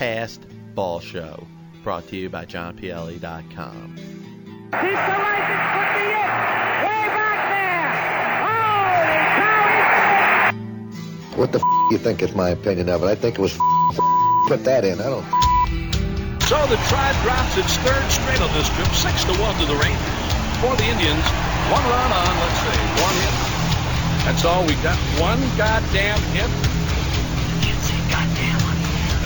Past Ball Show, brought to you by JohnPLE.com. Keep the license, put me in! Way back there! Holy cow! What the f- you think is my opinion of it? I think it was f- put that in. I don't. So the Tribe drops its third straight on this trip, six to one to the Rangers. For the Indians, one run on, let's see, one hit. That's all we got. One goddamn hit.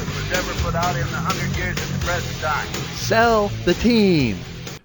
that was ever put out in the hundred years at the present time. Sell the team.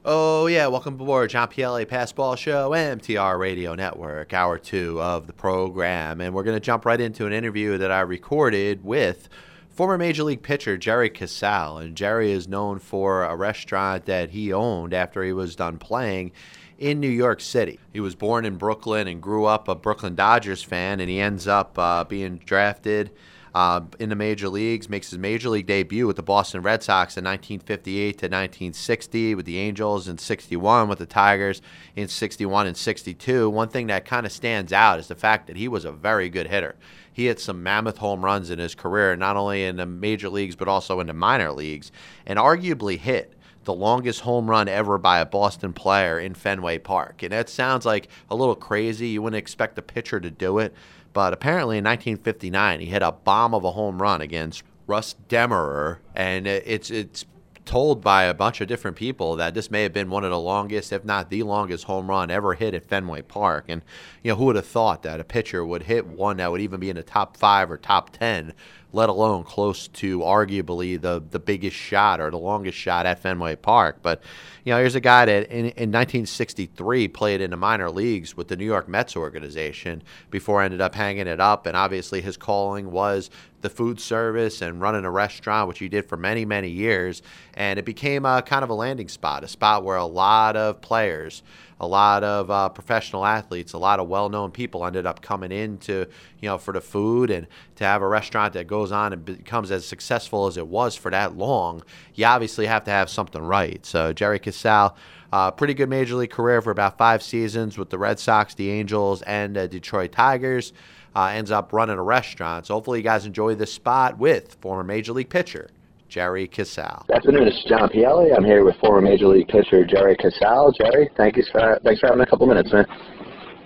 Oh, yeah, welcome aboard John PLA Passball Show, MTR Radio Network, hour two of the program. And we're going to jump right into an interview that I recorded with former Major League pitcher Jerry Casale. And Jerry is known for a restaurant that he owned after he was done playing in New York City. He was born in Brooklyn and grew up a Brooklyn Dodgers fan, and he ends up uh, being drafted uh, in the major leagues, makes his major league debut with the Boston Red Sox in 1958 to 1960, with the Angels in 61, with the Tigers in 61 and 62. One thing that kind of stands out is the fact that he was a very good hitter. He hit some mammoth home runs in his career, not only in the major leagues, but also in the minor leagues, and arguably hit the longest home run ever by a Boston player in Fenway Park. And that sounds like a little crazy. You wouldn't expect a pitcher to do it. But apparently in 1959, he hit a bomb of a home run against Russ Kemmerer. And it's, it's told by a bunch of different people that this may have been one of the longest, if not the longest, home run ever hit at Fenway Park. And, you know, who would have thought that a pitcher would hit one that would even be in the top five or top 10, let alone close to arguably the, the biggest shot or the longest shot at Fenway Park? But, you know, here's a guy that in, in 1963 played in the minor leagues with the New York Mets organization before ended up hanging it up. And obviously his calling was the food service and running a restaurant, which he did for many, many years. And it became a kind of a landing spot, a spot where a lot of players, a lot of uh, professional athletes, a lot of well-known people ended up coming in to, you know, for the food and to have a restaurant that goes on and becomes as successful as it was for that long. You obviously have to have something right. So Jerry Casale. Uh, pretty good major league career for about five seasons with the Red Sox, the Angels, and uh, Detroit Tigers uh, ends up running a restaurant. So hopefully you guys enjoy this spot with former Major League pitcher Jerry Casale. Good afternoon, it's John Pielli. I'm here with former Major League pitcher Jerry Casale. Jerry, thank you for thanks for having a couple minutes, man.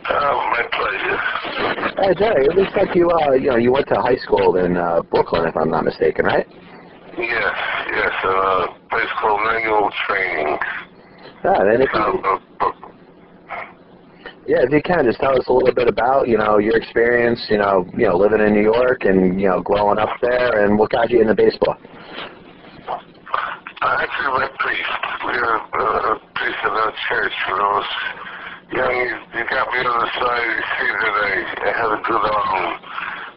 Oh, my pleasure. Hey, Jerry, it looks like you uh you know you went to high school in uh, Brooklyn, if I'm not mistaken, right? Yes, yes, uh, place called Manual Training. Yeah, and if Um, you, yeah, if you can just tell us a little bit about you know your experience, you know you know living in New York and you know growing up there, and what got you into baseball. I actually went priest. We were uh, a priest in our church when I was young. You, you got me on the side. You see that I, I had a good arm.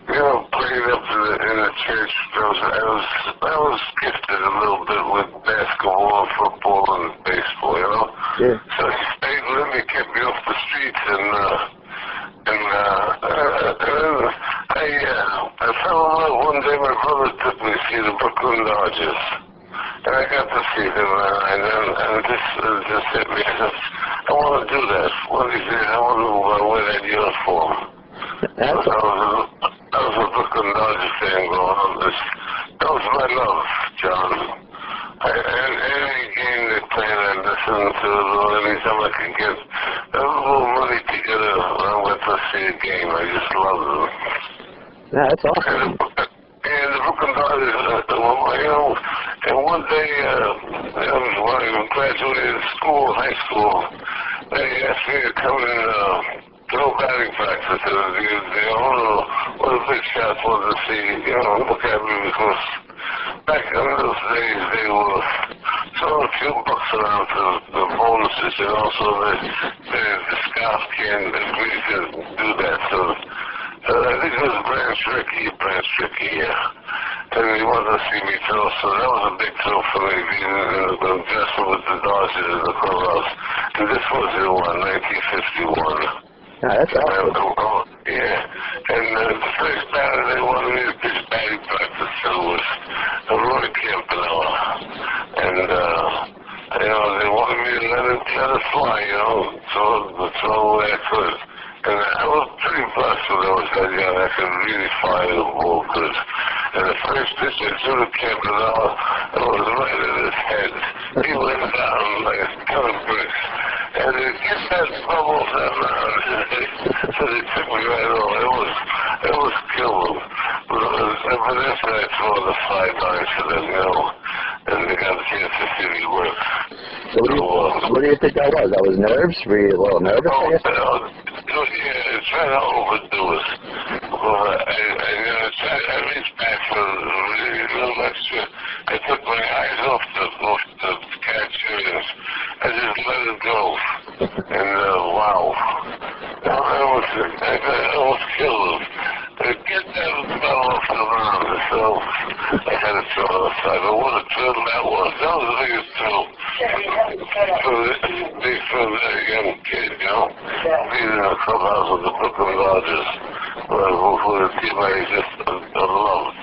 You know, playing up in the, in the church, I was, I was I was gifted a little bit with basketball, football, and baseball. You know. Yeah. So he stayed with me, kept me off the streets, and uh, and uh, uh, I uh, I fell in love. One day, my brother took me to see the Brooklyn Dodgers, and I got to see them, uh, and then and this uh, just hit me. I said, I want to do that. One of these days, I want to uh, wear that uniform. That's all. That was a Brooklyn of thing going on. This, that was my love, John. I, and any game they played, I listen to anytime I can get a little money together when I went to see a game. I just love them. Yeah, that's awesome. And, and the Brooklyn Dodgers knowledge, uh, you know, and one day, uh, I was when I graduated school, high school, they asked me to come in. Uh, throw batting practice. And the, the owner of the big shots wanted to see, you know, look at me because back in those days they were throwing a few bucks around for the bonuses and also the, the, the scarf can agree to do that. So uh, I think it was Branch Rickey, Branch Rickey, yeah. And he wanted to see me throw, so that was a big thrill for me, being in the dressing with the Dodgers in the clubhouse. And this was in what, 1951. Yeah, that's awesome. Yeah. And uh, the first batter they wanted me to pitch batting practice to was Roy Campanella. And, uh, you know, they wanted me to let it, let it fly, you know, throw, throw way I. And I was pretty blessed when I was that young. I could really fly the ball because and the first pitch I threw to Campanella, it was right in his head. He went down like a ton of bricks. And it just had bubbles that round. so they took me right over. It was, it was killer. But, uh, but that's when I threw the five lines to them, you. And they got a chance to see me work. So what do you, what do you think that was? That was nerves? Were you a little nervous? I Oh, guess? uh, yeah, try to overdo it. Well, I, I, you know, I reached back for a little extra. I took my eyes off the, off the catcher and I just let it go. And, uh, wow. That was, I, I almost killed him. Uh, get that fell off the ground. So I had to throw it aside. But what a thrill that was. That was the biggest thrill. For the, big for the young kid, you know? Being in the clubhouse with the Brooklyn Dodgers. For the team I just uh, loved.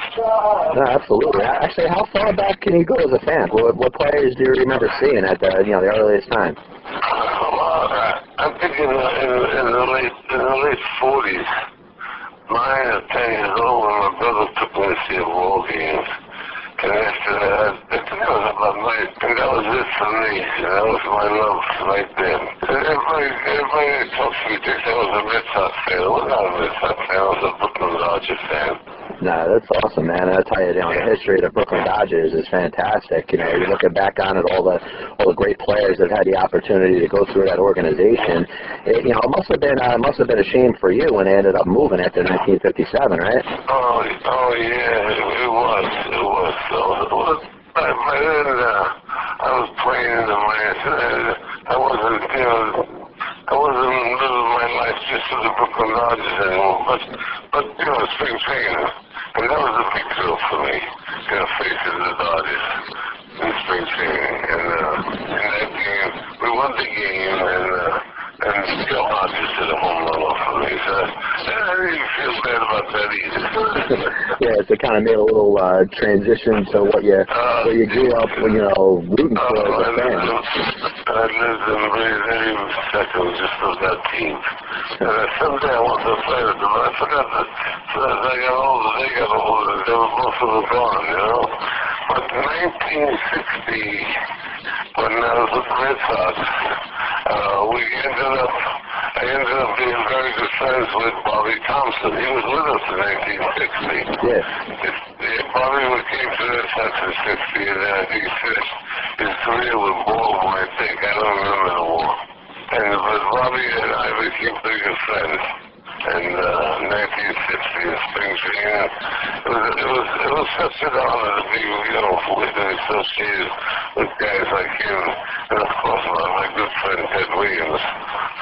No, absolutely. Actually, how far back can you go as a fan? What, what players do you remember seeing at the you know the earliest time? Well, I- I'm thinking uh, in, in the late in the late forties, nine or ten years old, when my brother took me to see a ball game. And after that, I think that was about night, and that was it for me. That was my love right there. And everybody, everybody that talks to me thinks I was a Red Sox fan. I was not a Red Sox fan. I was a Brooklyn Dodgers fan. No, that's awesome, man. I tell you, you know, the history of the Brooklyn Dodgers is fantastic. You know, you're looking back on it, all the all the great players that had the opportunity to go through that organization. It, you know, it must have been uh, must have been a shame for you when they ended up moving after 1957, right? Oh, oh yeah, it, was, it was. So it was. By then, uh, I was playing in the minors. I wasn't, you know, I wasn't living my life just for the Brooklyn Dodgers anymore. But, but you know, spring training, and that was a big thrill for me. You know, facing the Dodgers in spring training, and uh, in that game, we won the game, and uh, and Gil Hodges did a home off of me. So I didn't feel bad about that either. yeah, it kind of made a little uh, transition to what you what you grew up, you know, rooting for as a fan. I lived and breathed every second just of that team. And uh, someday I wanted to play with them, but I forgot that so as I got older, they got older. They were both of them gone, you know. But in 1960, I was with the Red Sox, uh, we ended up, I ended up being very good friends with Bobby Thomson. He was with us in 1960. Yeah. Yeah, Bobby came to the Sox in 60, and then I think he finished his career with Baltimore, I think. I don't remember the war. And but Bobby and I became pretty good friends. And uh, 1960 in spring training, it was, it was it was such an honor to be, you know, with and associated with guys like him, and of course my, my good friend Ted Williams.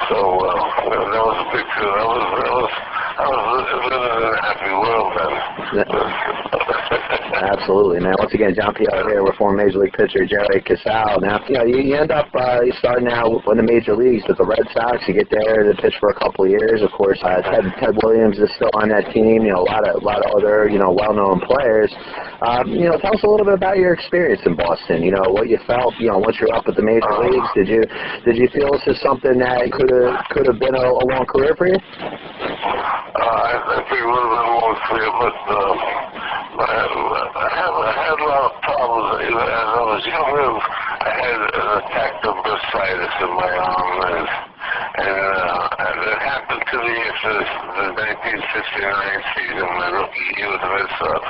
So uh, you that was a big deal. I was I was I was living in a happy world then. Absolutely, man. Once again, John Pielli here with former Major League pitcher Jerry Casale. Now, you know, you, end up uh, starting out in the major leagues with the Red Sox. You get there to pitch for a couple of years. Of course, uh, Ted, Ted Williams is still on that team. You know, a lot of a lot of other you know well-known players. Um, you know, tell us a little bit about your experience in Boston. You know, what you felt. You know, once you're up at the major leagues, did you did you feel this is something that could have could have been a, a long career for you? Uh, I, think a little bit more clear, but um, I, have, I had a lot of problems. You As I was younger, I had an attack of bursitis in my arm, and, and, uh, and it happened to me after the 1969 season, my rookie year with the Red Sox.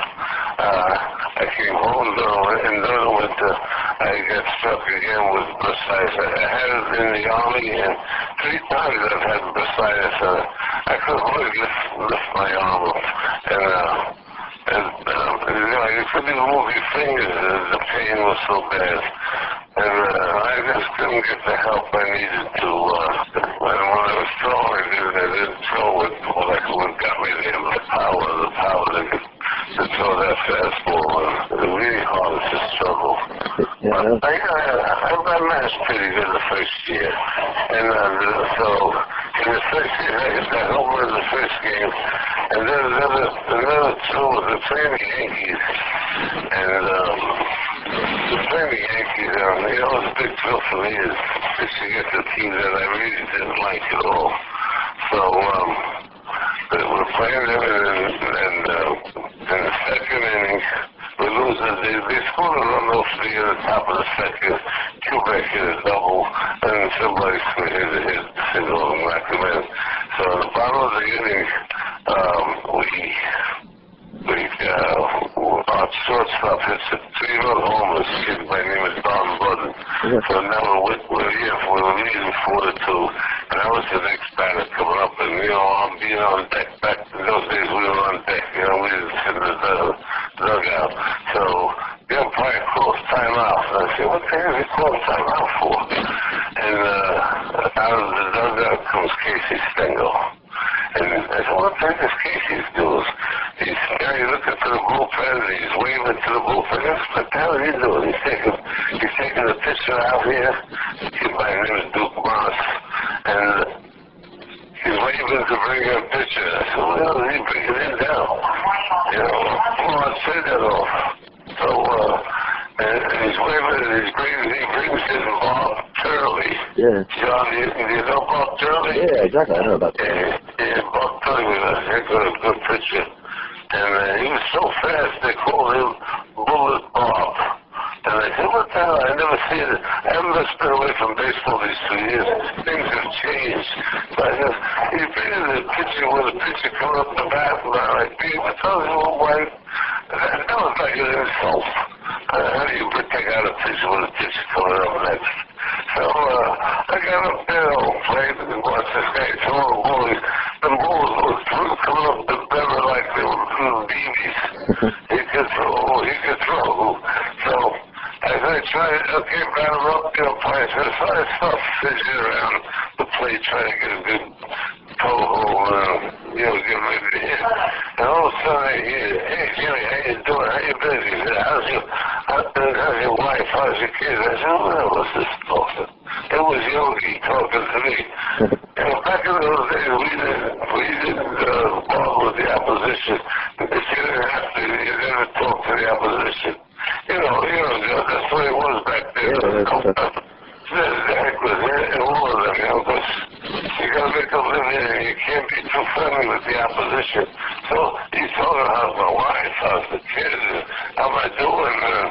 Uh, I came home though, and with but uh, I got struck again with bursitis. I had it in the army, and three times I've had bursitis. Uh, I couldn't really lift, lift my arm and uh, and uh, you know, you couldn't move your fingers. Uh, the pain was so bad. And uh, I just couldn't get the help I needed to. Uh, and when I was throwing, I didn't, I didn't throw it like what got me there. The power, the power to, to throw that fastball. Was really hard to struggle. Yeah. I, I, I managed pretty good the first year. And uh, so in the first year, I home run in the first game. And then another, another two was the playing Yankees. And um, the playing Yankees, um, you know, it was a big thrill for me is just to get the team that I really didn't like at all. So, um, we're playing them and, and uh, in the second inning, we lose it. They, they scored a run off the uh, top of the second. Kubek hit a double, and somebody hit a hit single and knocked him in. So at the bottom of the inning, um, we we uh, our shortstop hits a three-run homer. This kid by name is Don Buddin. So now we're, here. We're leading four to two, and I was the next batter coming up. And you know, I'm being on deck. Back in those days, we were on deck. You know, we sit in the dug- dugout. So the umpire calls timeout. And I said, "What the hell is he calling timeout for?" And uh, out of the dugout comes Casey Stengel. And I said, what the heck is Casey's doing? He's now he's looking to the bullpen, and he's waving to the bullpen. Said, what the hell you doing? He's taking, he's taking the pitcher out here. By the name is Duke Maas. And he's waving to bring a. I said, what hell is he bringing him down? You know, come on, say that off. So, uh, and, and he's waving, and he's bringing, he brings in Bob Turley. Yeah. John, do you, you know Bob Turley? Yeah, exactly. I know about that. Yeah, Turley was a heck of a good pitcher. And uh, he was so fast, they called him Bullet Bob. And I said, what the hell? I never seen it. I haven't just been away from baseball these two years. Things have changed. So I said, he's been the pitcher with a pitcher coming up the bat, and I'm like, dude, what the hell, why? That was like an insult. Uh, how do you take out a pitcher with a pitcher coming up next? So uh, I got up there played and watched this guy throw a ball. The balls were through coming up the better like they were babies. he could throw, he could throw. So as I tried, okay, got him up, you know, play. So I started fidgeting around the plate trying to get a good toe hold, uh, you know, get ready to hit. And all of a sudden I hear, hey Jimmy, how you doing? How you been? He said, how's your, how, how's your wife? How's your kids? I said, well, what's this talking? It was Yogi talking to me. and back in those days, we didn't, we didn't uh, bother with the opposition. You didn't have to, you never talk to the opposition. You know, you know, that's the way it was back then. Yeah, Exactly, and all of them, you know, because you gotta make a living and you can't be too friendly with the opposition. So he's talking how's my wife, how's the kids, how am I doing, and,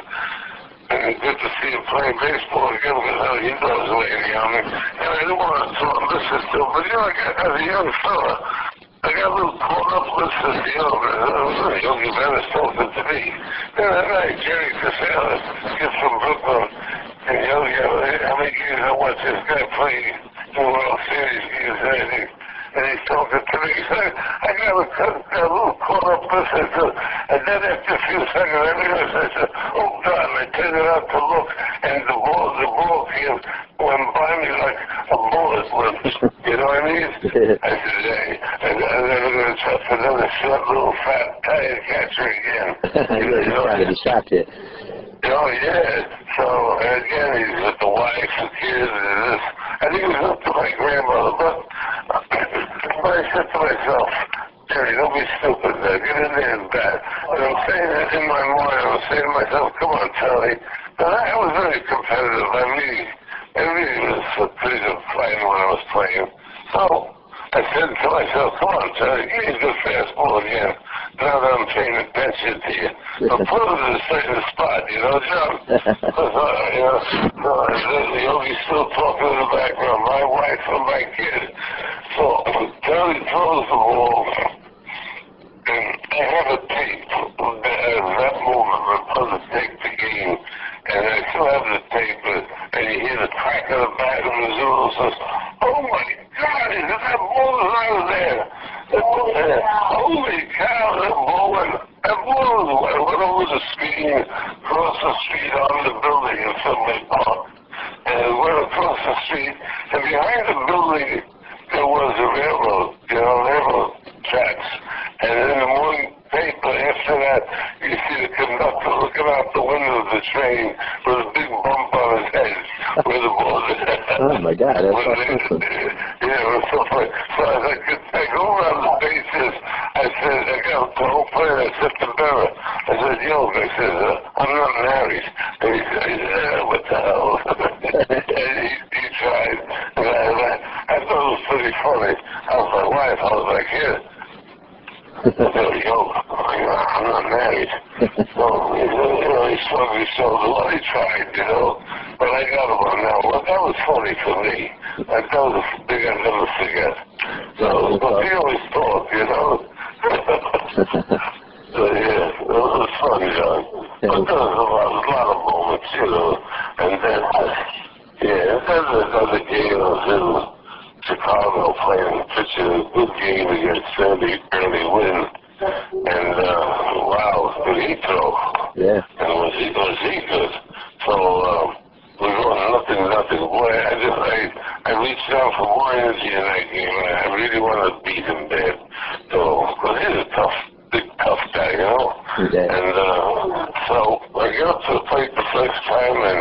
and good to see him playing baseball again because how he does lately on me. And I didn't want to talk, listen to him, but you know, as a young fella, I got a little caught up listening to Yogi. Uh, Yogi Venice talking to me. Then that night, Jerry Casale, kid from Brooklyn, and Yogi, how many years I watched this guy play the World Series years and he, and he's talking to me. So I got a, a little caught up to him. And then after a few seconds, I realized, I said, oh God, I turned it out to look, and the ball, the ball came, went by me like a bullet went, you know what I mean? I said, hey, and, and then I'm going to try for another short little fat tire catcher again. You're just trying to distract you. Oh yeah. So again, he's with the wife and kids and this. I think he was up to my grandmother, but, but I said to myself, Terry, don't be stupid. Uh, get in there and bat. And I'm saying it in my mind. I'm saying to myself, come on, Terry. But I was very competitive. I really, I really was a pretty good fighter when I was playing. So I said to myself, come on, Terry, give me a good fastball again. Now that I'm paying attention to you. But put it in a certain spot, you know, John. Because, uh, you know, no, the Yogi's still talking in the background. My wife and my kid. So Terry throws the ball. And I have a tape of that, of that moment. My brother taped the game. And I and you hear the crack of the back of the Zulu says, Oh my God, is that bull's out there? That bull, holy cow, that bull went, that bull went over the street, across the street on the building in Fenway Park. And it went across the street, and behind the building there was a railroad, you know, railroad tracks. And in the morning paper after that, you see the conductor looking out the window of the train with a big bump on his head where the ball Oh my God, that's awesome. yeah, it was so funny. So as I, could, I go around the bases, I said, I got the whole player, I said to Berra, I said, yo, I said, uh, I'm not married. And he said, yeah, what the hell? and he, he tried. And I, and I, I thought it was pretty funny. I was my wife, I was like, here. I said, yo, Married. So, you know, he shrugged his shoulders. Well, he tried, you know. But I got him on that one. That was funny for me. Like, that was a thing I'll never forget. So, but he always talked, you know. so, yeah, it was fun, John. But there was a lot, a lot of moments, you know. And then, yeah, and then another game I was in Chicago playing, pitching a good game against Sandy Early Wynn. And, uh, wow, did he throw? Yeah. And was he, was he good? So, um, we were going nothing, nothing. Boy, I just, I, I reached out for more energy in that game, and I really wanted to beat him bad. So, because he's a tough, big, tough guy, you know? Yeah. And, uh, so I get up to the plate the first time, and,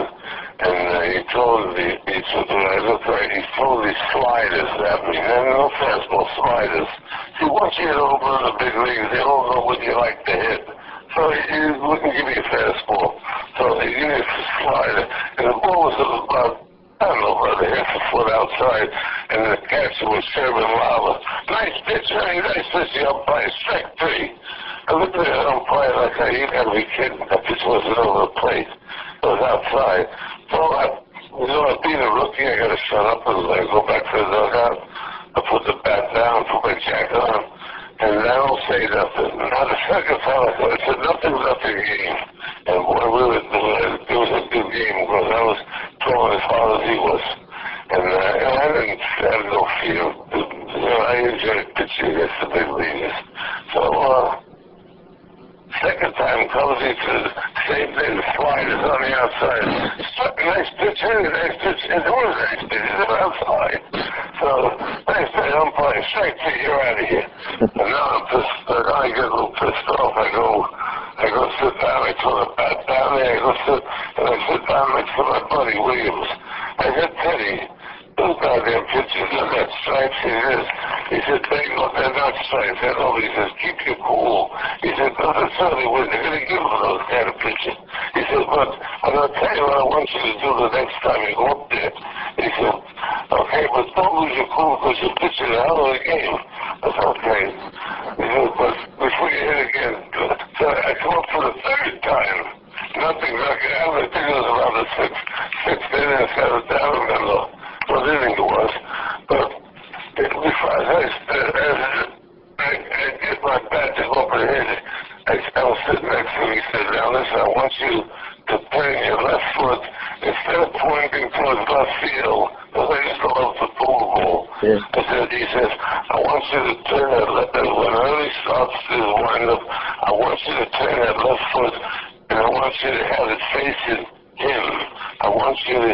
and uh, he told me, he said, when I looked right, he threw these sliders at me. And no fastball sliders. See, once you get over in the big leagues, they don't know what you like to hit. So he, he wouldn't give me a fastball. So he gave me a slider, and the ball was about, I don't know, about a half a foot outside, and the catcher was Sherman Lollar. Nice pitch, hey, nice pitch, the umpire, strike three. I looked at the umpire like, hey, you gotta be kidding. That pitch wasn't over the plate. It was outside. So I, you know, being a rookie, I gotta shut up and I go back to the dugout. I put the bat down, put my jacket on, and I don't say nothing. Now the second time I thought, I said, nothing, nothing game. And boy, we were, it was a good game because I was throwing as hard as he was. And, uh, and I didn't have no fear. You know, I enjoyed pitching against the big leaguers. So, uh, Second time comes into the same thing, the sliders on the outside. Struck a nice pitch in, nice pitch in, it was a nice pitch, it's outside. So, nice pitch, I'm playing straight to you're out of here. And now I'm pissed, uh, I get a little pissed off, I go, I go sit down, I throw the bat down there, I go sit, and I sit down next to my buddy Williams. I said, Teddy, those goddamn pitches, they're not stripes, he says, he said, they, they're not stripes, I know, he says, keep your cool. He said, no, that's certainly what they're going to give them those kind of pitches. He said, but I'm going to tell you what I want you to do the next time you go up there. He said, okay, but don't lose your cool because you're pitching a hell of a game. Said, okay. He said, but before you hit again, so I come up for the third time. Nothing, nothing. I think it was around the sixth, sixth inning, I sat it down, and then the, what inning it was. But it, before I, I, I, get my bat to go up and hit it. I, I was sitting next to him. He said, now listen, I want you to turn your left foot instead of pointing towards left field, because I used to love to pull the ball. Yeah. I said, he says, I want you to turn that left, and when Early starts his windup, I want you to turn that left foot, and I want you to have it facing him. I want you to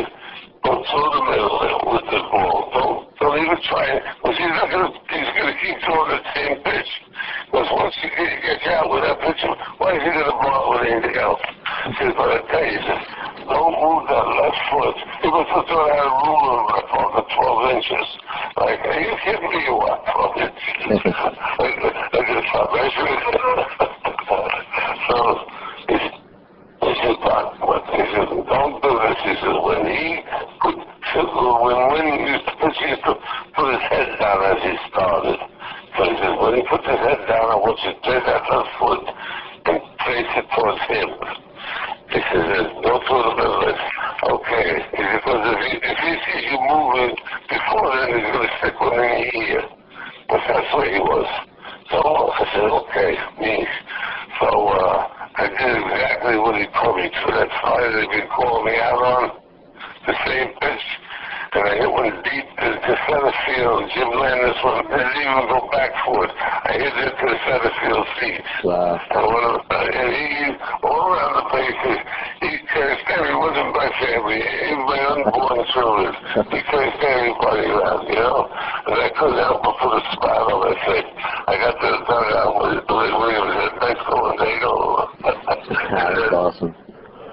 go through the middle with the ball. Don't, don't even try it, because he's not gonna, he's gonna keep throwing the same pitch. Because once you get, get out with that pitch, why is he gonna ball with anything else? He says, but I tell you, he says, don't move that left foot. He was just going to have a ruler my pocket, 12 inches. Like, are you kidding me what? 12 inches. I, I just thought, I should Doc, what? He said, don't do this. He said, when he put, when, when he used to put his head down as he started. So he said, when he puts his head down, I want you to take that left foot and face it towards him. He says, don't throw the middle. Okay. Because if he, if he sees you moving before then, he's going to stick one in your ear. But that's where he was. So I said, okay, me. So uh, I did exactly what he told me to. That Friday they've been calling me out on the same pitch. And I hit one deep into center field. Jim Landis one didn't even go back for it. I hit it into the center field seats. Wow. And, one of, uh, and he, all around the place, he, he cursed every wasn't my family, even my unborn children. He cursed everybody around, you know? And I couldn't help but put a smile on my face. I got to the dugout with Billy Williams, and thanks for one day, That's awesome.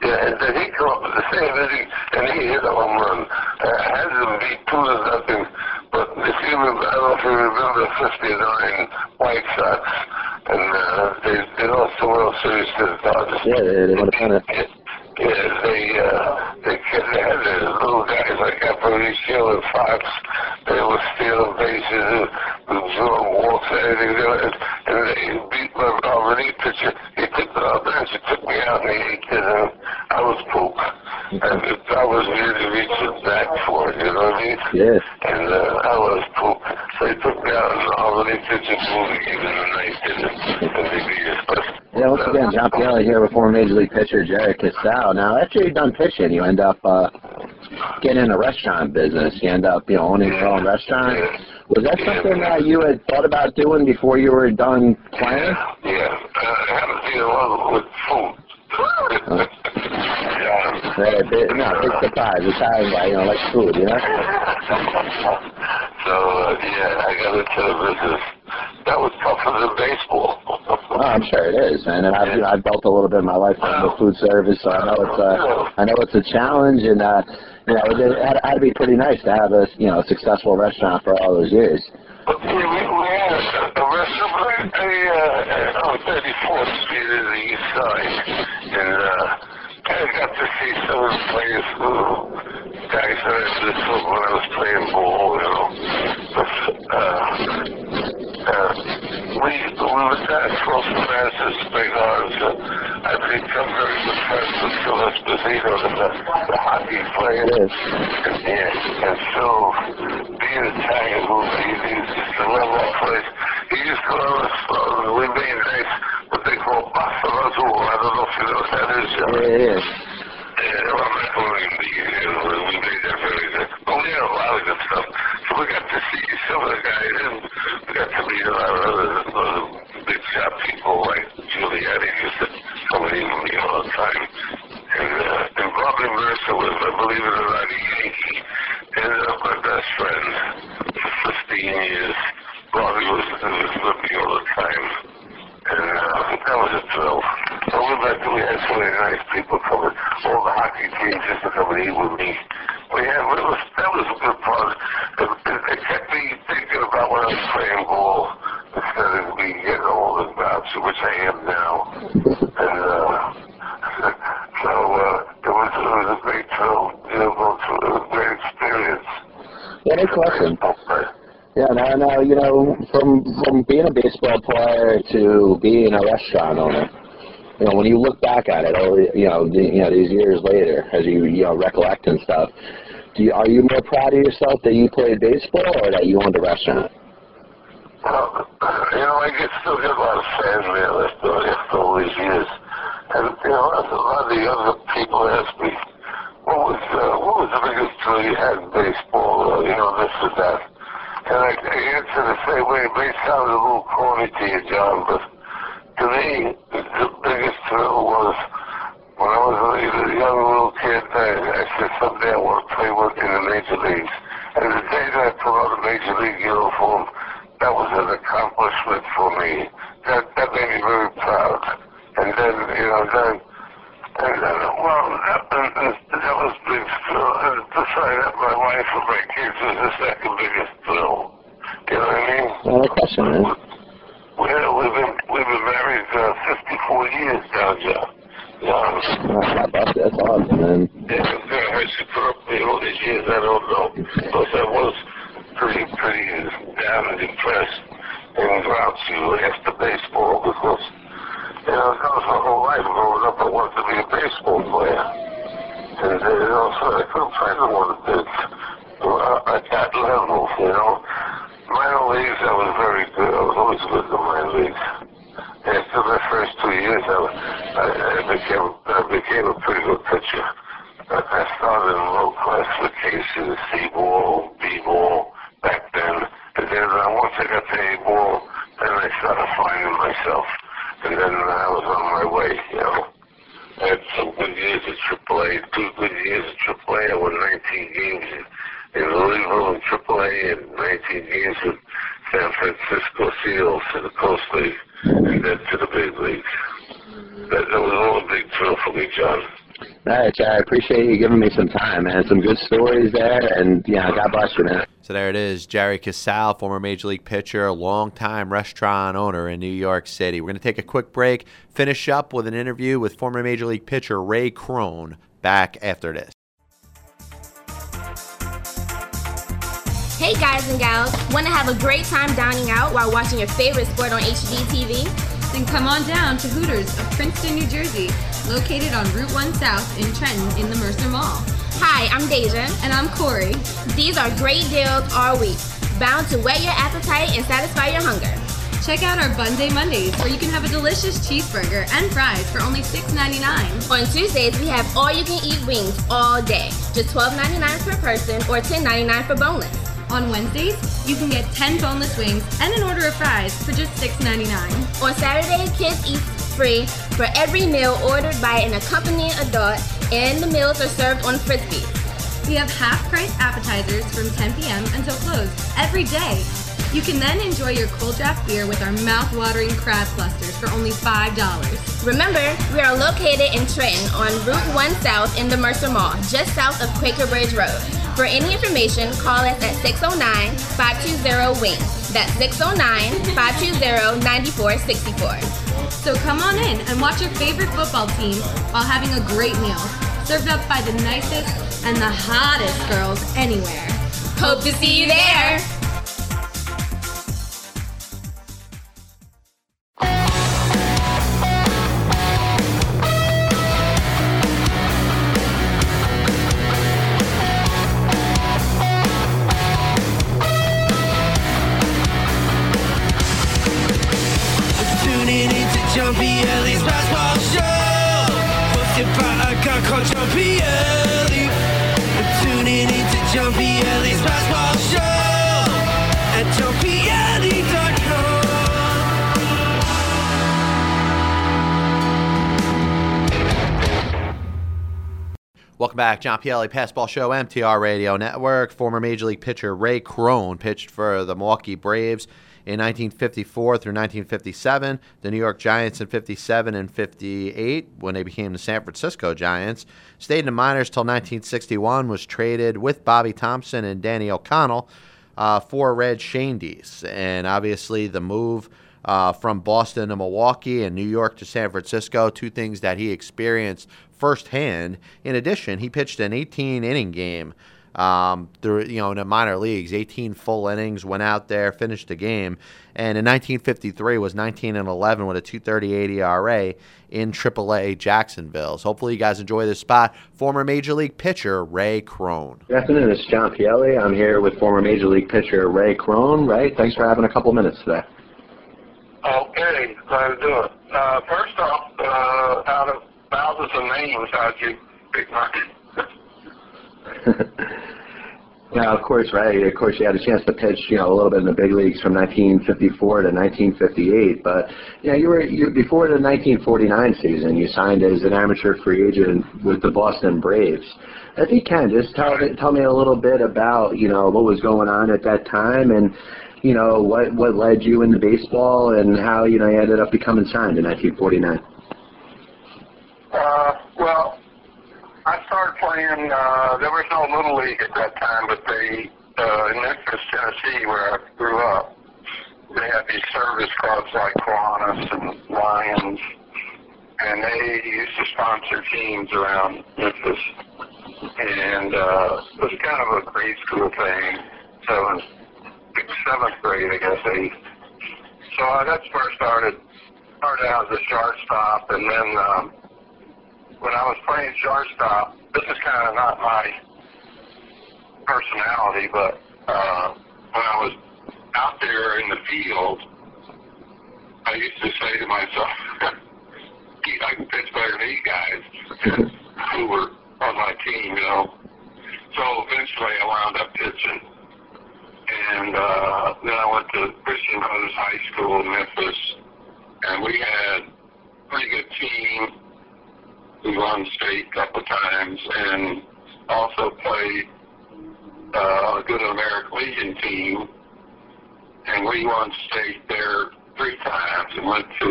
Yeah, and then he come up with the same inning, and he hit a home run. Uh, had them beat two to nothing. But if you remember, I don't know if you remember the '59 White Sox, and uh, they they lost the World Series to the Dodgers. Yeah, they, they would have done it. Yeah, they uh, they had the little guys like Aparicio and Fox. They were stealing bases and, and drawing and everything. They and they beat my our relief pitcher. He took the uh, bench. He took me out in the eighth inning. I was poop. And I was really reaching back for it. You know what I mean? Yes. And uh, I was poop. So he took me out and our relief pitcher blew the game in the ninth inning. And they beat us. But Yeah, once again, John Pielli here former Major League pitcher Jerry Casale. Now, after you're done pitching, you end up uh, getting in the restaurant business. You end up, you know, owning your own restaurant. Was that something that you had thought about doing before you were done playing? Yeah, uh, I have to deal with food. yeah. Right, big, no, big surprise. Italian guy, you know, like food, you know? so, uh, yeah, I got into the business. That was tougher than baseball. Oh, I'm sure it is, man. And I've, you know, I've built a little bit of my life on the food service, so I know it's uh, I know it's a challenge, and uh, you know, it had, had to be pretty nice to have a you know successful restaurant for all those years. We, we had a, restaurant a, uh, on 34th Street in the east side, and uh, I got to see some of the players who guys that I did when I was playing ball, you know. But, uh, uh, we, we were that close to Madison Big Arms. Uh, I've become very good friends with Phil Esposito, the, the hockey player. Yes. And, yeah, and so being Italian, who he, he used to love that place. He used to love us. Uh, we made nice what they call pasta razzoul. I don't know if you know what that is. John. Yeah, it is. Yeah, well, I'm not going to be, you know, we made that very good. But we had a lot of good stuff. So we got to see some of the guys, and we got to meet a lot of other, other big shop people like Giuliani used to come and eat with me all the time. And, uh, and Bobby Murcer was, I believe it or not, a Yankee. Ended up my best friend for 15 years. Bobby was, was with me all the time. And uh, that was a thrill. So we met, we had so many nice people coming, all the hockey teams just to come and eat with me. We had, it was, that was a good part. It, it, it kept me thinking about when I was playing ball instead of me getting old and bouncy, which I am now. And uh, so uh, it, was, it was a great thrill, you know, going through it was a great experience. Yeah, no question. Yeah, now, now you know, from from being a baseball player to being a restaurant owner, you know, when you look back at it, all you know, the, you know, these years later, as you you know recollect and stuff, do you, are you more proud of yourself that you played baseball or that you owned a restaurant? Well, you know, I get still get a lot of fan mail after, after all these years. And, you know, a lot of the other people ask me, what was, uh, what was the biggest thrill you had in baseball, or, you know, this or that. And I, I answer the same way. It may sound a little corny to you, John, but to me, the biggest thrill was when I was a a young little kid, I, I said someday I want to play work in the major leagues. And the day that I put on a major league uniform, that was an accomplishment for me. That that made me very proud. And then, you know, then, and then, well, that, and, and that was big thrill. And to find out my wife and my kids was the second biggest thrill. You know what I mean? No, no question, man. We, we've been we've been married uh, 54 years now, John. John. That's, that's, awesome, man. Yeah, how she put up all these years, I don't know. Because I was pretty, pretty down and depressed and grouchy after baseball because, you know, that was my whole life growing up. I wanted to be a baseball player. And, uh, you know, so I couldn't find the one that did. At that level, you know. Minor leagues, I was very good. I was always good in the minor leagues. After the first two years, I, I, became I became a pretty good pitcher. I, started in low class classifications, C ball, B ball back then. And then uh, once I got to A ball, then I started finding myself. And then I was on my way, you know. I had some good years at AAA, two good years at AAA. I won 19 games in, in Louisville and AAA and 19 games with San Francisco Seals to the Coast League and then to the big leagues. That, that was all a big thrill for me, John. All right, Jay, I appreciate you giving me some time, man. Some good stories there, and yeah, God bless you, man. So there it is, Jerry Casale, former Major League pitcher, longtime restaurant owner in New York City. We're going to take a quick break, finish up with an interview with former Major League pitcher Ray Crone. Back after this. Hey guys and gals, want to have a great time dining out while watching your favorite sport on HD TV? Then come on down to Hooters of Princeton, New Jersey, located on Route 1 South in Trenton in the Mercer Mall. Hi, I'm Deja. And I'm Corey. These are great deals all week, bound to whet your appetite and satisfy your hunger. Check out our Bun Day Mondays, where you can have a delicious cheeseburger and fries for only $6.99. On Tuesdays, we have all you can eat wings all day, just $12.99 per person or $10.99 for boneless. On Wednesdays, you can get 10 boneless wings and an order of fries for just $6.99. On Saturday, kids eat free for every meal ordered by an accompanying adult, and the meals are served on frisbees. We have half price appetizers from 10 p.m. until close every day. You can then enjoy your cold draft beer with our mouth-watering crab clusters for only $5. Remember, we are located in Trenton on Route 1 South in the Mercer Mall, just south of Quaker Bridge Road. For any information, call us at 609-520-WING. That's 609-520-9464. So come on in and watch your favorite football team while having a great meal, served up by the nicest and the hottest girls anywhere. Hope to see you there! Pielli. Tuning into John basketball show at. Welcome back, John Pielli, Passball Show, MTR Radio Network. Former Major League pitcher Ray Crone pitched for the Milwaukee Braves in 1954 through 1957, the New York Giants in 57 and 58 when they became the San Francisco Giants. Stayed in the minors till 1961, was traded with Bobby Thomson and Danny O'Connell uh, for Red Schoendienst. And obviously, the move uh, from Boston to Milwaukee and New York to San Francisco, two things that he experienced firsthand. In addition, he pitched an 18 inning game um, through, you know, in the minor leagues, 18 full innings, went out there, finished the game, and in 1953 was 19 and 11 with a 2.38 ERA in AAA Jacksonville. So hopefully you guys enjoy this spot. Former Major League pitcher Ray Crone. Good afternoon, it's John Pielli. I'm here with former Major League pitcher Ray Crone. Ray, thanks for having a couple minutes today. Okay, glad to do it. Uh, first off, uh, out of thousands of names, how'd you pick mine? Yeah, of course, right. Of course, you had a chance to pitch, you know, a little bit in the big leagues from 1954 to 1958. But yeah, you were you before the 1949 season. You signed as an amateur free agent with the Boston Braves. If you can, just tell tell me a little bit about you know what was going on at that time and you know what what led you into baseball and how you know you ended up becoming signed in 1949. Uh, playing. Uh, there was no little league at that time, but they uh, in Memphis, Tennessee, where I grew up, they had these service clubs like Kiwanis and Lions, and they used to sponsor teams around Memphis. And uh, it was kind of a grade school thing. So in seventh grade, I guess eighth. So that's where I started. Started out as a shortstop, and then. Um, when I was playing shortstop, this is kind of not my personality, but uh, when I was out there in the field, I used to say to myself, I can pitch better than these guys who were on my team, you know. so eventually I wound up pitching. And uh, then I went to Christian Brothers High School in Memphis, and we had a pretty good team. We won state a couple times, and also played uh, a good American Legion team. And we won state there three times and went to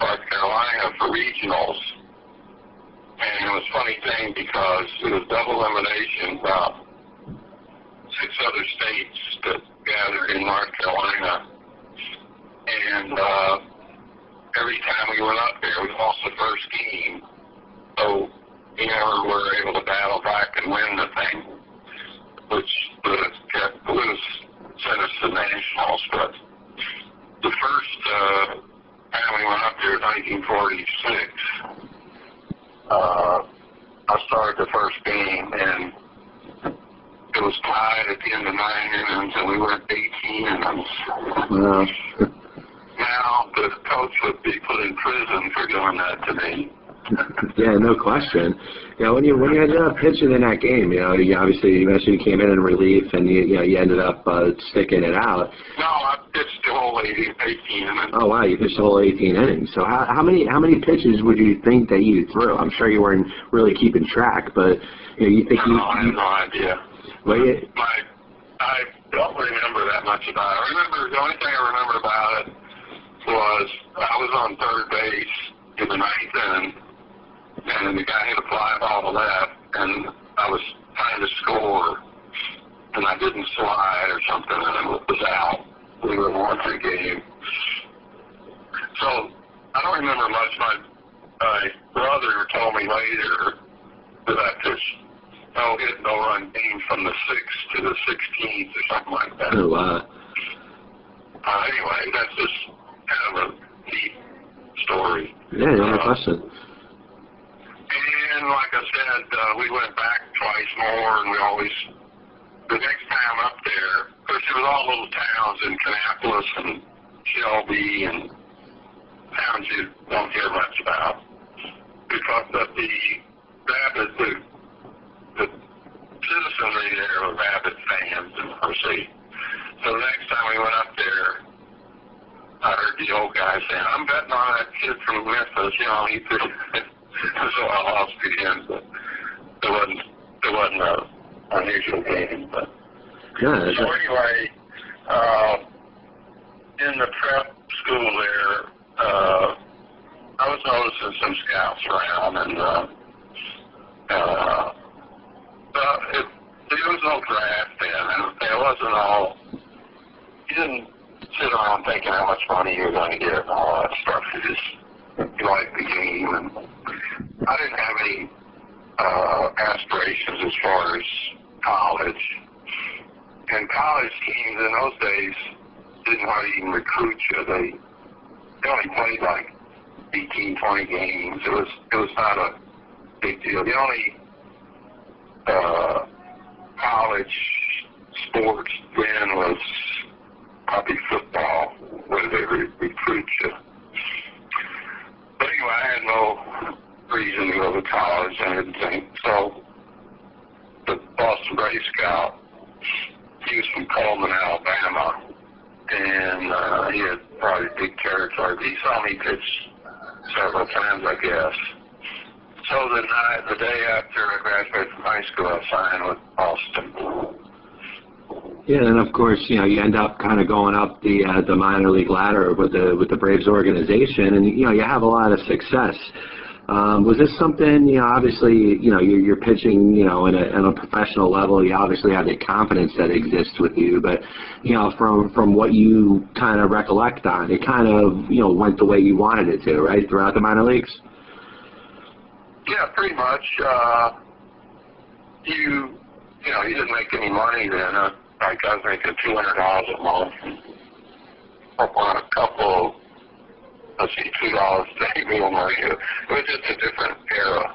North Carolina for regionals. And it was a funny thing because it was double elimination, about six other states that gathered in North Carolina. And uh, every time we went up there, we lost the first game. So we never were able to battle back and win the thing, which was kept was sent us to nationals. But the first uh, time we went up there in 1946, uh, I started the first game and it was tied at the end of nine innings and we went 18 innings. Wow. The coach would be put in prison for doing that to me. yeah, no question. You know, when you when you ended up pitching in that game, you know, you obviously you mentioned you came in in relief and you you know you ended up uh, sticking it out. No, I pitched the whole 18, 18 innings. Oh wow, you pitched the whole 18 innings. So how how many how many pitches would you think that you threw? I'm sure you weren't really keeping track, but you know, you think No, you, I have no idea. well, you, My, I don't remember that much about it. I remember the only thing I remember about it was I was on third base in the ninth inning, and the guy hit a fly ball to left, and I was trying to score, and I didn't slide or something, and it was out. We were one three game. So I don't remember much. My my brother told me later that I pitched no hit, no run game from the sixth to the sixteenth or something like that. oh wow. Uh, anyway, that's just kind of a neat story. Yeah, no Uh, question. And like I said, uh, we went back twice more, and we always, the next time up there, of course, it was all little towns in Kannapolis and Shelby and towns you don't hear much about. Because of the rabbit, the, the citizenry there were rabbit fans, and course they, so the next time we went up there, the old guy saying, I'm betting on that kid from Memphis, you know, he could, so I lost again, but it wasn't, it wasn't a unusual game, but. Yeah, So anyway, uh, in the prep school there, uh, I was noticing some scouts around, and uh, uh, but it, there was no draft then, and it wasn't all. You didn't sit around thinking how much money you were going to get and all that stuff. You just you liked the game, and I didn't have any uh, aspirations as far as college. And college teams in those days didn't hardly even recruit you. They they only played like 18, 20 games. It was it was not a big deal. The only uh, college sports then was probably football, where they re- recruit you. But anyway, I had no reason to go to college. I didn't so. The Boston Braves scout, he was from Cullman, Alabama, and uh, he had probably big territory. He saw me pitch several times, I guess. So the night, the day after I graduated from high school, I signed with Boston. Yeah, and of course, you know, you end up kind of going up the uh, the minor league ladder with the with the Braves organization, and you know, you have a lot of success. Um, was this something, you know, obviously, you know, you're, you're pitching, you know, in a, on a professional level, you obviously have the confidence that exists with you, but, you know, from, from what you kind of recollect on, it kind of, you know, went the way you wanted it to, right, throughout the minor leagues? Yeah, pretty much. Uh, you, you know, you didn't make any money then. Uh, like I was making two hundred dollars a month. Up on a couple, let's see, two dollars a day meal money. It was just a different era.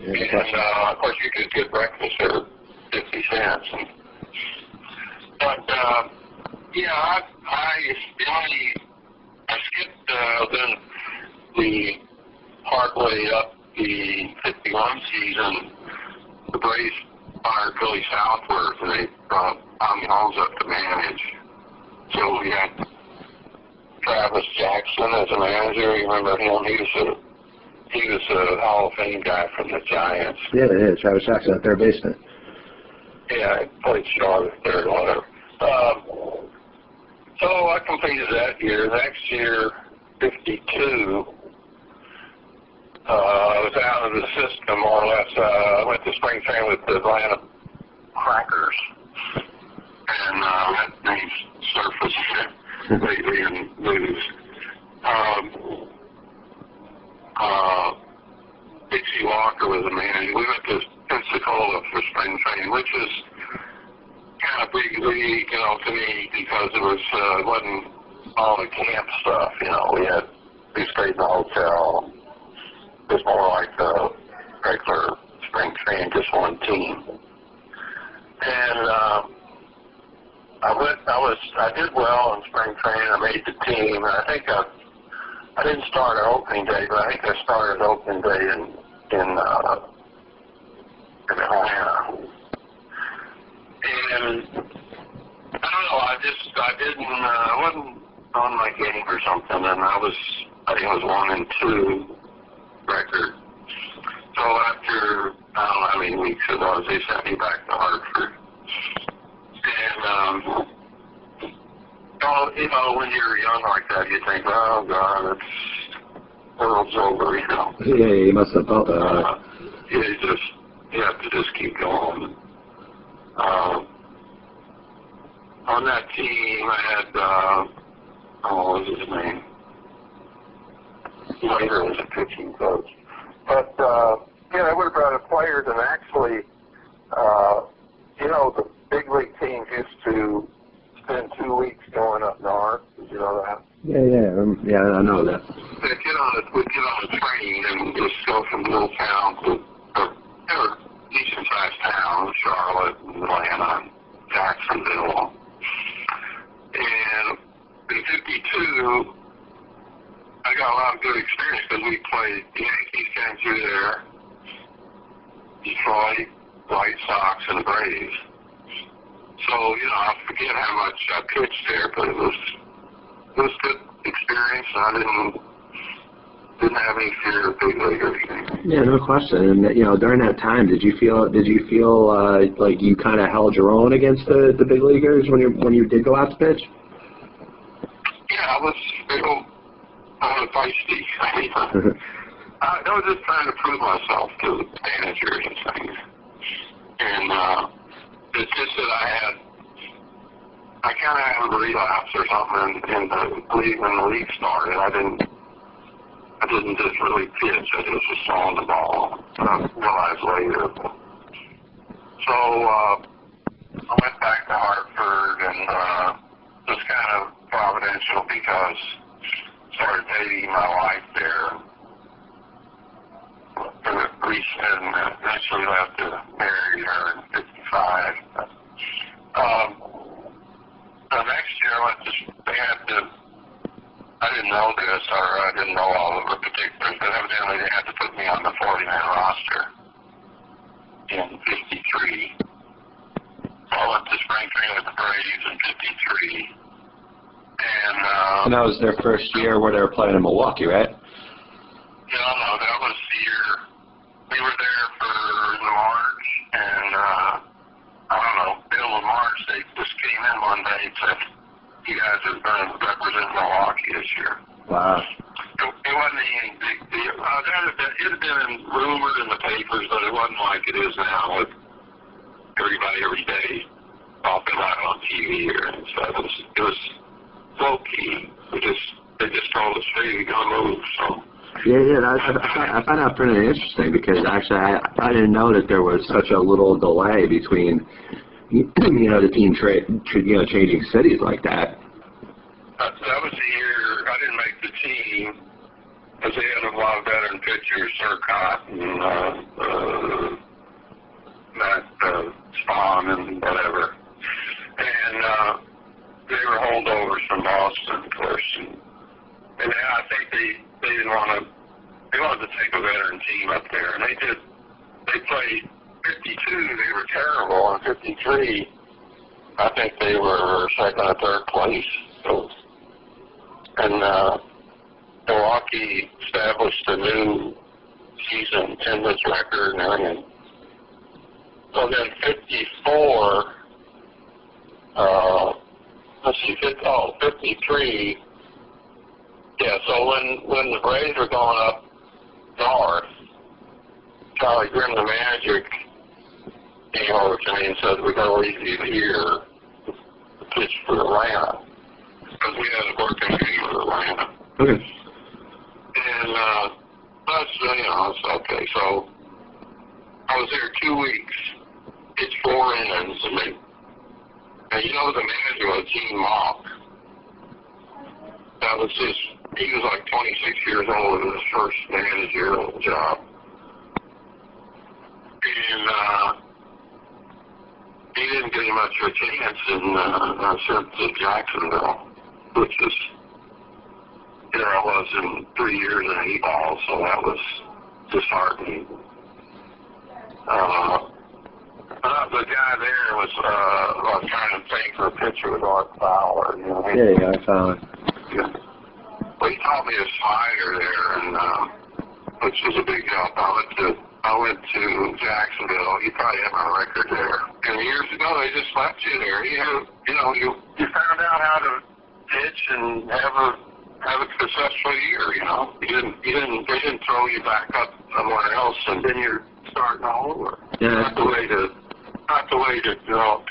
And uh, of course, you could get breakfast for fifty cents. And, but uh, yeah, I, I the only I skipped uh, then the partway up the 51 season, the Braves fired Billy Southworth, and they brought Tommy Holmes up to manage. So we had Travis Jackson as a manager. You remember him? He was a he was a Hall of Fame guy from the Giants. Yeah, yeah, Travis Jackson, third baseman. Yeah, I played Charlotte third, whatever. Um, so I completed that year. Next year, 52, uh, I was out of the system more or less. Uh, I went to spring training with the Atlanta Crackers. And uh, that name surfaced lately in news. Um, uh, Dixie Walker was a manager. We went to Pensacola for spring training, which was kind of big league, you know, to me because it was uh, it wasn't all the camp stuff. You know, we had we stayed in the hotel. It was more like a regular spring training, just one team. And uh, I went. I was. I did well in spring training. I made the team. I think I. I didn't start on opening day, but I think I started opening day in in uh, in Atlanta. And I don't know. I just I didn't. Uh, I wasn't on my game or something, and I was. I think it was one and two record. So after I don't know how many weeks it was, they sent me back to Hartford. And um, oh, you know, when you're young like that, you think, oh God, it's world's over, you know. Yeah, he must have felt that. Uh, you just you have to just keep going. Um, on that team, I had uh, oh, what was his name? Later was a pitching coach, but uh, yeah, I would have brought a players and actually, uh, you know, the big league teams used to spend two weeks going up north. Did you know that? Yeah, yeah, um, yeah, I know that. They'd get on a, would get on a train and just go from little towns to, or, or decent sized towns, Charlotte, Atlanta, Jacksonville. And in 52, I got a lot of good experience because we played Yankees came through there, Detroit, White Sox, and the Braves. So, you know, I forget how much I pitched there, but it was it was good experience. and I didn't didn't have any fear of big league or anything. Yeah, no question. And you know, during that time, did you feel did you feel uh, like you kind of held your own against the the big leaguers when you when you did go out to pitch? Yeah, I was real I was feisty. I, mean, I, I was just trying to prove myself to managers and things. And uh, it's just that I had I kind of had a relapse or something in, in the league when the league started. I didn't I didn't just really pitch. I just was throwing the ball. And I realized later. So uh, I went back to Hartford and uh, was kind of providential because started dating my wife there. And eventually left to marry her in 55. Um, the next year, I to, they had to, I didn't know this, or I didn't know all of the particulars, but evidently they had to put me on the 40-man roster in 53. So I went to spring training with the Braves in 53. And, uh, And that was their first year where they were playing in Milwaukee, right? know, no, that was the year we were there for March, and, uh, I don't know, Bill and March, they just came in one day and said, you guys are going to represent Milwaukee this year. Wow. It, it wasn't any big deal. Uh, that had been, it had been rumored in the papers, but it wasn't like it is now with everybody every day talking about it on TV or and stuff. It was, it was low key. We just, they just told us, hey, you got to move, so. Yeah, yeah, that, I, I, find- that pretty interesting because actually I, I didn't know that there was such a little delay between, you know, the team trade, you know, changing cities like that. That, that was the year I didn't make the team because they had a lot of veteran pitchers, Surkont and uh, uh, Matt uh, Spahn and whatever. And uh, they were holdovers from Boston, course. And, and I think they, they didn't want to, they wanted to take a veteran team up there. And they did, they played 52, they were terrible. In 53, I think they were second or third place. So, and uh, Milwaukee established a new season attendance record and everything. So then 54, uh, let's see, 50, oh, 53, yeah, so when, when the Braves were going up north, Charlie Grimm, the manager, came over to me and said, we're going to leave you here to pitch for Atlanta. Because we had a working game with Atlanta. Okay. And uh, that's, you know, it's okay. So I was there two weeks. It's four innings. And, they, and you know, the manager was Gene Mauch. That was his, he was like 26 years old. Was his first managerial job. And uh, he didn't get much of a chance and uh, sent to Jacksonville, which is here I was in three years in eight ball, so that was disheartening. Uh, but the guy there was uh, I was trying to think for a picture with Art Fowler. You know, Yeah, yeah, I found it. yeah. Well, he taught me a slider there, and uh, which was a big help. I went to I went to Jacksonville. You probably have my record there. And years ago, they just left you there. You have, you know, you you found out how to pitch and have a have a successful year. You know, you didn't you didn't they didn't throw you back up somewhere else, and then you're starting all over. Yeah. Not the way to not the way to develop.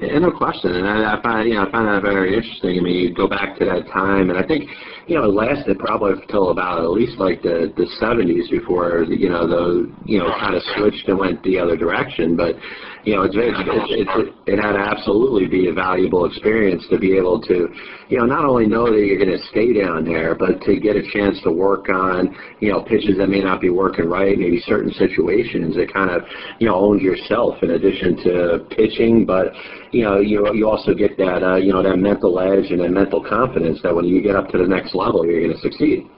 Yeah, no question, and I, I find you know I find that very interesting. I mean, you go back to that time, and I think you know it lasted probably until about at least like the the seventies before you know the you know kind of switched and went the other direction. But you know it's very it, it, it, had absolutely be a valuable experience to be able to you know not only know that you're going to stay down there, but to get a chance to work on you know pitches that may not be working right, maybe certain situations that kind of you know owned yourself in addition to pitching, but you know, you you also get that uh, you know that mental edge and that mental confidence that when you get up to the next level, you're going to succeed.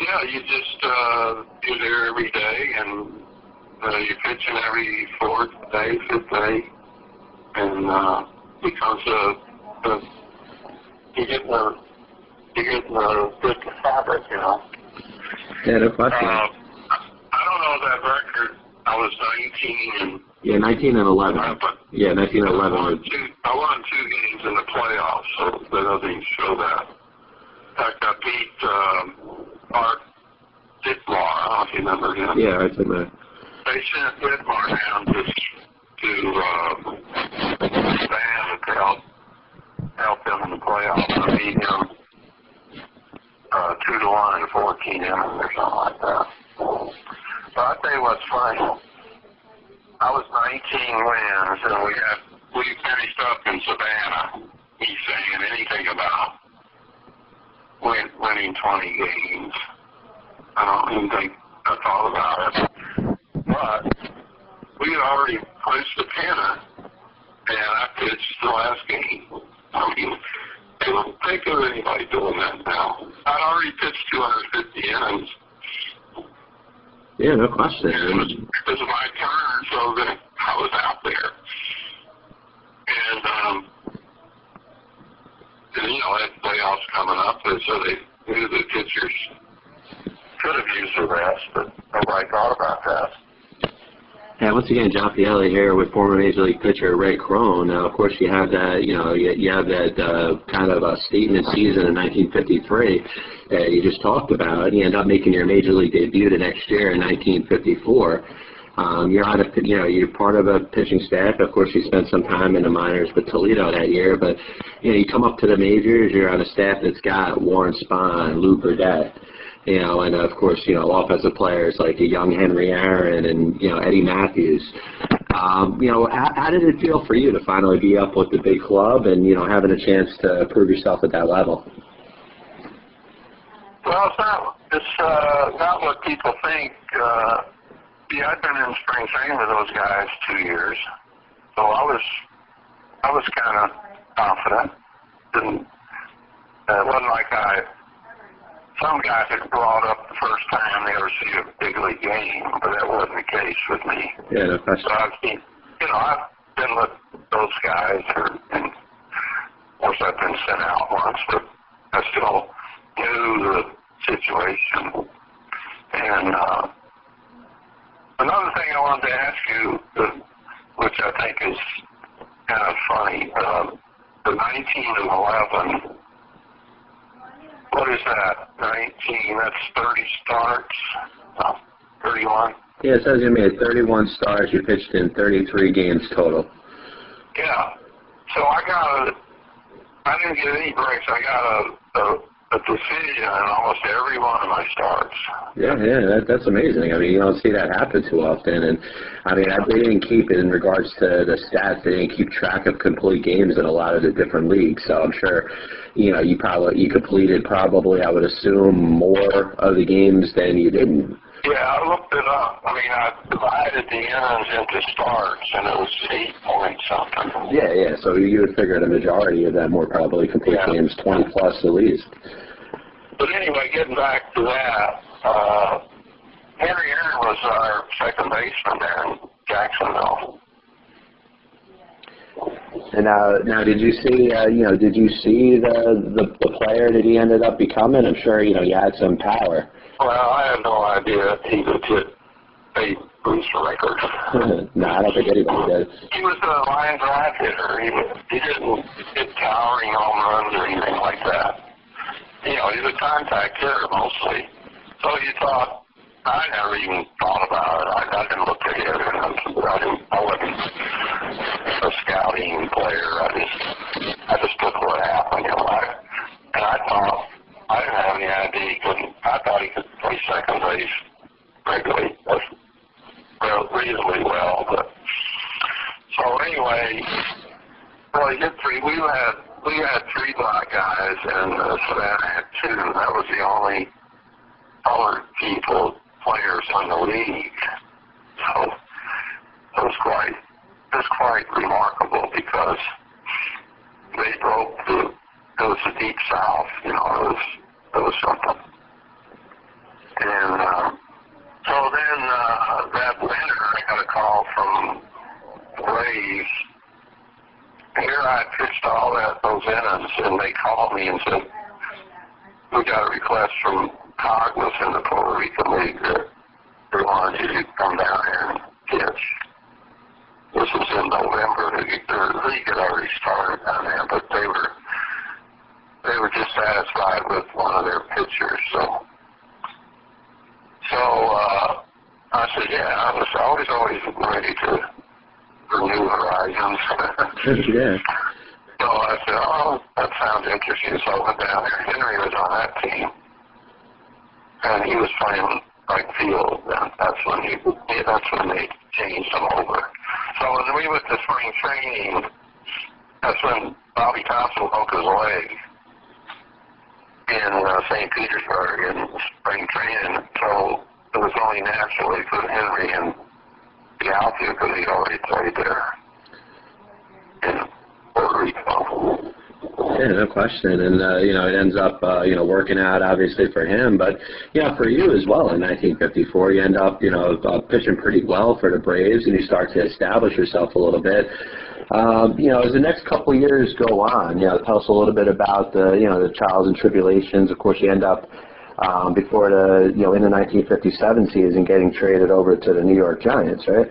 Yeah, you just uh, you're there every day, and uh, you're pitching every fourth day, fifth day, and uh, becomes a, a you get the you get the good fabric, you know. Yeah, no question. Uh, I don't know that record. I was 19 and Yeah, 19 and 11. Yeah, 19 and 11. won two, I won two games in the playoffs, so that doesn't show that. In fact, I beat um, Art Ditmar. I don't know if you remember him. Yeah, I that. They sent Ditmar down to to uh, Savannah to help help them in the playoffs. I beat him uh, two to one in 14 innings or something like that. But I'll tell you what's funny. I was 19 wins, and we had we finished up in Savannah. Me saying anything about win, winning 20 games. I don't even think I thought about it. But we had already punched the pennant, and I pitched the last game. I mean, I don't think of anybody doing that now. I'd already pitched 250 innings. Yeah, no question. It was, it was my turn, so that I was out there. And, um, and you know, that playoffs coming up, and so they knew the pitchers could have used the rest, but nobody thought about that. Yeah, once again, John Pielli here with former Major League pitcher Ray Crone. Now, of course, you have that, you know, you, you have that uh, kind of a statement season in 1953 that you just talked about. You end up making your Major League debut the next year in 1954. Um, you're on a, you know, you're part of a pitching staff. Of course, you spent some time in the minors with Toledo that year, but you know, you come up to the majors. You're on a staff that's got Warren Spahn, Lew Burdette, you know, and of course, you know, offensive players like a young Henry Aaron and you know Eddie Mathews. Um, you know, how, how did it feel for you to finally be up with the big club and you know having a chance to prove yourself at that level? Well, it's not, it's uh, not what people think. Uh, yeah, I've been in spring training with those guys two years, so I was, I was kind of confident. Didn't, it wasn't like I some guys had brought up the first time they ever see a big league game, but that wasn't the case with me. Yeah, no question. So I've seen, you know, I've been with those guys, or, and of course I've been sent out once, but I still knew the situation. And uh, another thing I wanted to ask you, which I think is kind of funny, uh, the 19 and 11. What is that? 19. That's 30 starts. Uh, 31. Yeah, it says you made 31 starts. You pitched in 33 games total. Yeah. So I got a. I didn't get any breaks. I got a, a, a decision in almost every one of my starts. Yeah, yeah, that, that's amazing. I mean, you don't see that happen too often. And I mean, I, they didn't keep it in regards to the stats. They didn't keep track of complete games in a lot of the different leagues. So I'm sure, you know, you probably you completed probably I would assume more of the games than you didn't. Yeah, I looked it up. I mean, I divided the innings into starts, and it was eight point something. Yeah, yeah. So you would figure the majority of them were probably complete Yeah. games, 20 plus at least. But anyway, getting back to that, uh, Henry Aaron was our second baseman there in Jacksonville. And uh, now, did you see, uh, you know, did you see the, the the player that he ended up becoming? I'm sure, you know, he had some power. Well, I have no idea he could hit Babe Ruth's record. no, I don't think anybody did. He was a line drive hitter. He, was, he didn't hit towering home runs or anything like that. You know, he's a contact hitter mostly. So you thought, I never even thought about it. I, I didn't look at it. And I, didn't, I wasn't a scouting player. I just, I just took what happened. You know, I, and I thought, I didn't have any idea he couldn't. I thought he could play second base regularly, reasonably well. But so anyway, well, he did three. We had we had three black guys, and uh, Savannah had two. That was the only colored people players in the league. So it was quite it was quite remarkable because they broke the it was the deep south, you know, it was it was something. And uh, so then uh, that winter, I got a call from Braves. Here I pitched all that those innings, and they called me and said, "We got a request from Caguas in the Puerto Rican League that they wanted you to come down here and pitch." This was in November. The, the league had already started down there, but they were they were dissatisfied with one of their pitchers. So, so uh, I said, yeah, I was always always ready to renew horizons. yeah. So I said, oh, that sounds interesting. So I went down there. Henry was on that team, and he was playing right field. And that's when he, that's when they changed him over. So when we went to spring training, that's when Bobby Thomson broke his leg in uh, St. Petersburg in spring training. So it was only natural they put Henry in the outfield because he'd already played there in Puerto Rico. Yeah, no question. And, uh, you know, it ends up, uh, you know, working out obviously for him, but, yeah, for you as well in 1954, you end up, you know, uh, pitching pretty well for the Braves and you start to establish yourself a little bit. Um, you know, as the next couple of years go on, you know, tell us a little bit about the, you know, the trials and tribulations. Of course, you end up, um, before the, you know, in the 1957 season getting traded over to the New York Giants, right?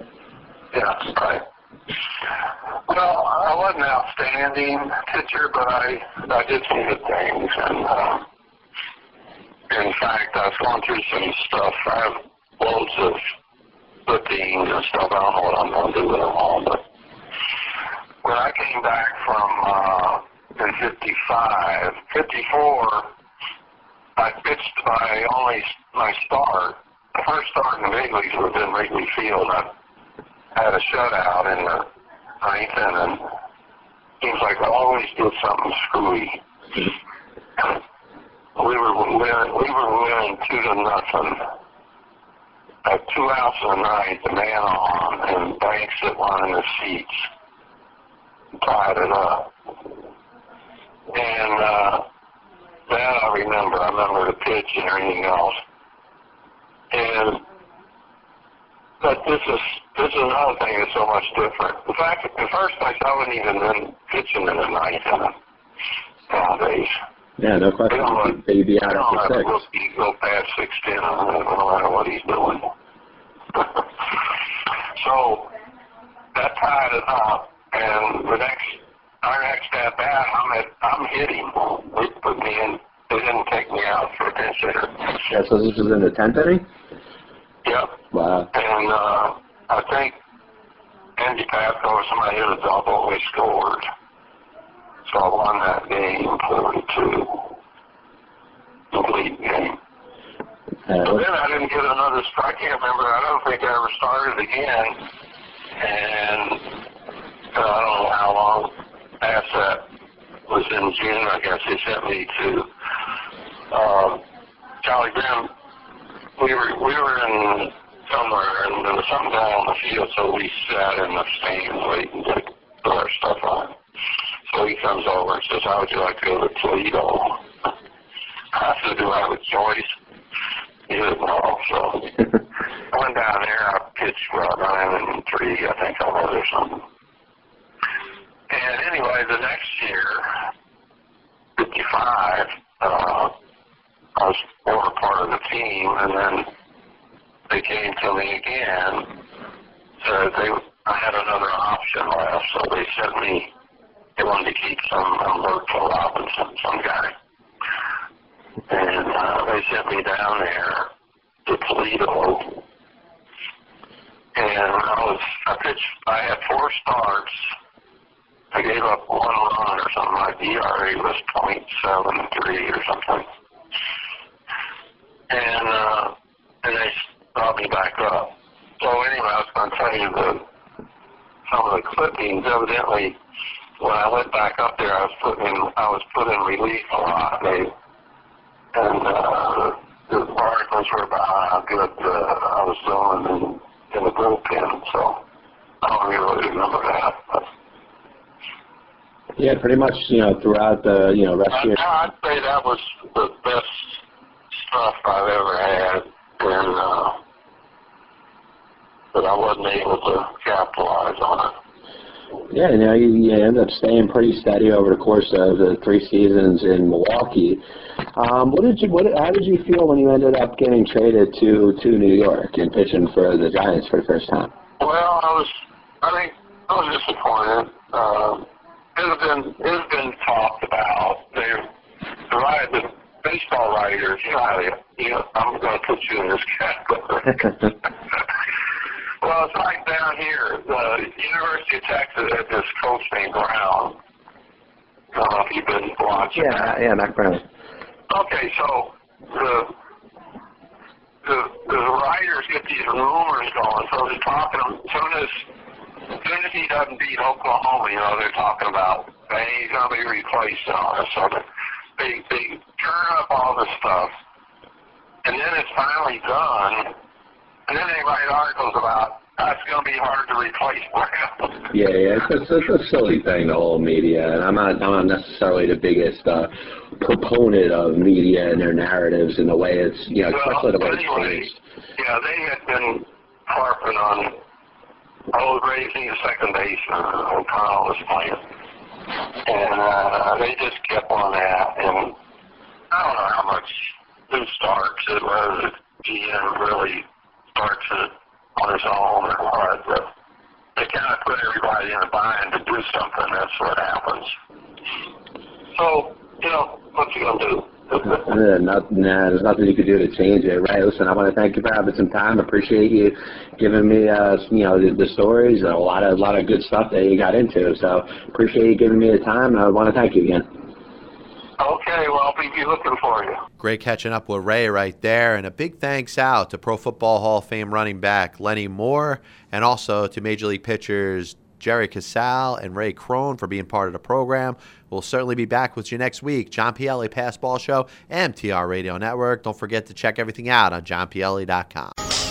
Yeah, right. Well, I wasn't an outstanding pitcher, but I I did some good things, and uh, in fact, I was going through some stuff. I have loads of clippings and stuff. I don't know what I'm going to do with them all, but when I came back from uh, in '55, '54, I pitched my only my start. The first start in the leagues was in Wrigley Field. I had a shutout in the ninth inning. Seems like I always did something screwy. we were winning, we were winning two to nothing. At two outs in the ninth, the man on, and Banks hit one in the seats, tied it up. And uh, that I remember. I remember the pitch and everything else. And but this is this is another thing that's so much different. In fact, in first place, I wouldn't even been pitching in the ninth inning nowadays. Yeah, no They question. don't They'd be they out don't let six. a rookie go past sixth inning, no matter what he's doing. so that tied it up, and the next our next at bat, I'm at I'm hitting. They put me in. They didn't take me out for a pinch hitter. Yeah, so this was in the tenth inning. Yep. Wow. And uh, I think Andy Pafko or somebody hit a double. We scored. So I won that game forty-two. Complete game. Uh, So then I didn't get another strike. I can't remember. I don't think I ever started again. And uh, I don't know how long past that was in June. I guess they sent me to uh, Jolly Graham. We were we were in somewhere, and there was something down on the field, so we sat in the stands waiting to put our stuff on. So he comes over and says, "How would you like to go to Toledo?" I said, "Do I have a choice?" He said, "No." So I went down there. I pitched well nine and three, I think I was or something. And anyway, the next year, 55, uh, I was more part of the team, and then they came to me again. Said they, I had another option left, so they sent me. They wanted to keep some Humberto Robinson, some guy, and uh, they sent me down there to Toledo. And I was, I pitched, I had four starts. I gave up one run or something. My ERA was .73 or something. And, uh, and they brought me back up. So anyway, I was going to tell you the, some of the clippings. Evidently, when I went back up there, I was putting in, I was put in relief a lot. They, and, uh, the articles were about how good uh, I was doing in, in the bullpen. So I don't really remember that. But Yeah, pretty much. You know, throughout the you know rest of your I'd say that was the best stuff I've ever had, and uh, but I wasn't able to capitalize on it. Yeah, you know, you, you end up staying pretty steady over the course of the three seasons in Milwaukee. Um, what did you, what, how did you feel when you ended up getting traded to to New York and pitching for the Giants for the first time? Well, I was, I think I was disappointed. Um, has been, has been talked about. They, the, the baseball writers, you know how they, you know, I'm going to put you in this category. Well, it's like down here. The University of Texas had this coach named Brown. I don't know if you've been watching that. Yeah, yeah, Mack Brown. Okay, so the the the writers get these rumors going. So they're talking. Soon as soon as he doesn't beat Oklahoma, you know, they're talking about hey, he's gonna be replaced and all this. So they they turn up all this stuff, and then it's finally done, and then they write articles about how it's gonna be hard to replace Brown. Yeah, yeah, it's, it's, it's a silly thing, the whole media, and I'm not, I'm not necessarily the biggest uh, proponent of media and their narratives and the way it's, you know, especially the way it's anyway, changed. yeah, they had been harping on oh, raising a second baseman. O'Connell was playing, and uh, they just kept on that. And I don't know how much who starts it, whether the GM really starts it on his own or what, but they kind of put everybody in a bind to do something. That's what happens. So, you know, what you gonna do? Uh, not, nah, there's nothing you can do to change it, right? Listen, I want to thank you for having some time. Appreciate you giving me, uh, you know, the, the stories and a lot of, a lot of good stuff that you got into. So appreciate you giving me the time. and I want to thank you again. Okay, well, I'll be be looking for you. Great catching up with Ray right there. And a big thanks out to Pro Football Hall of Fame running back Lenny Moore and also to Major League pitchers Jerry Casale and Ray Crone for being part of the program. We'll certainly be back with you next week. John Pielli Passball Show, MTR Radio Network. Don't forget to check everything out on johnpielli.com.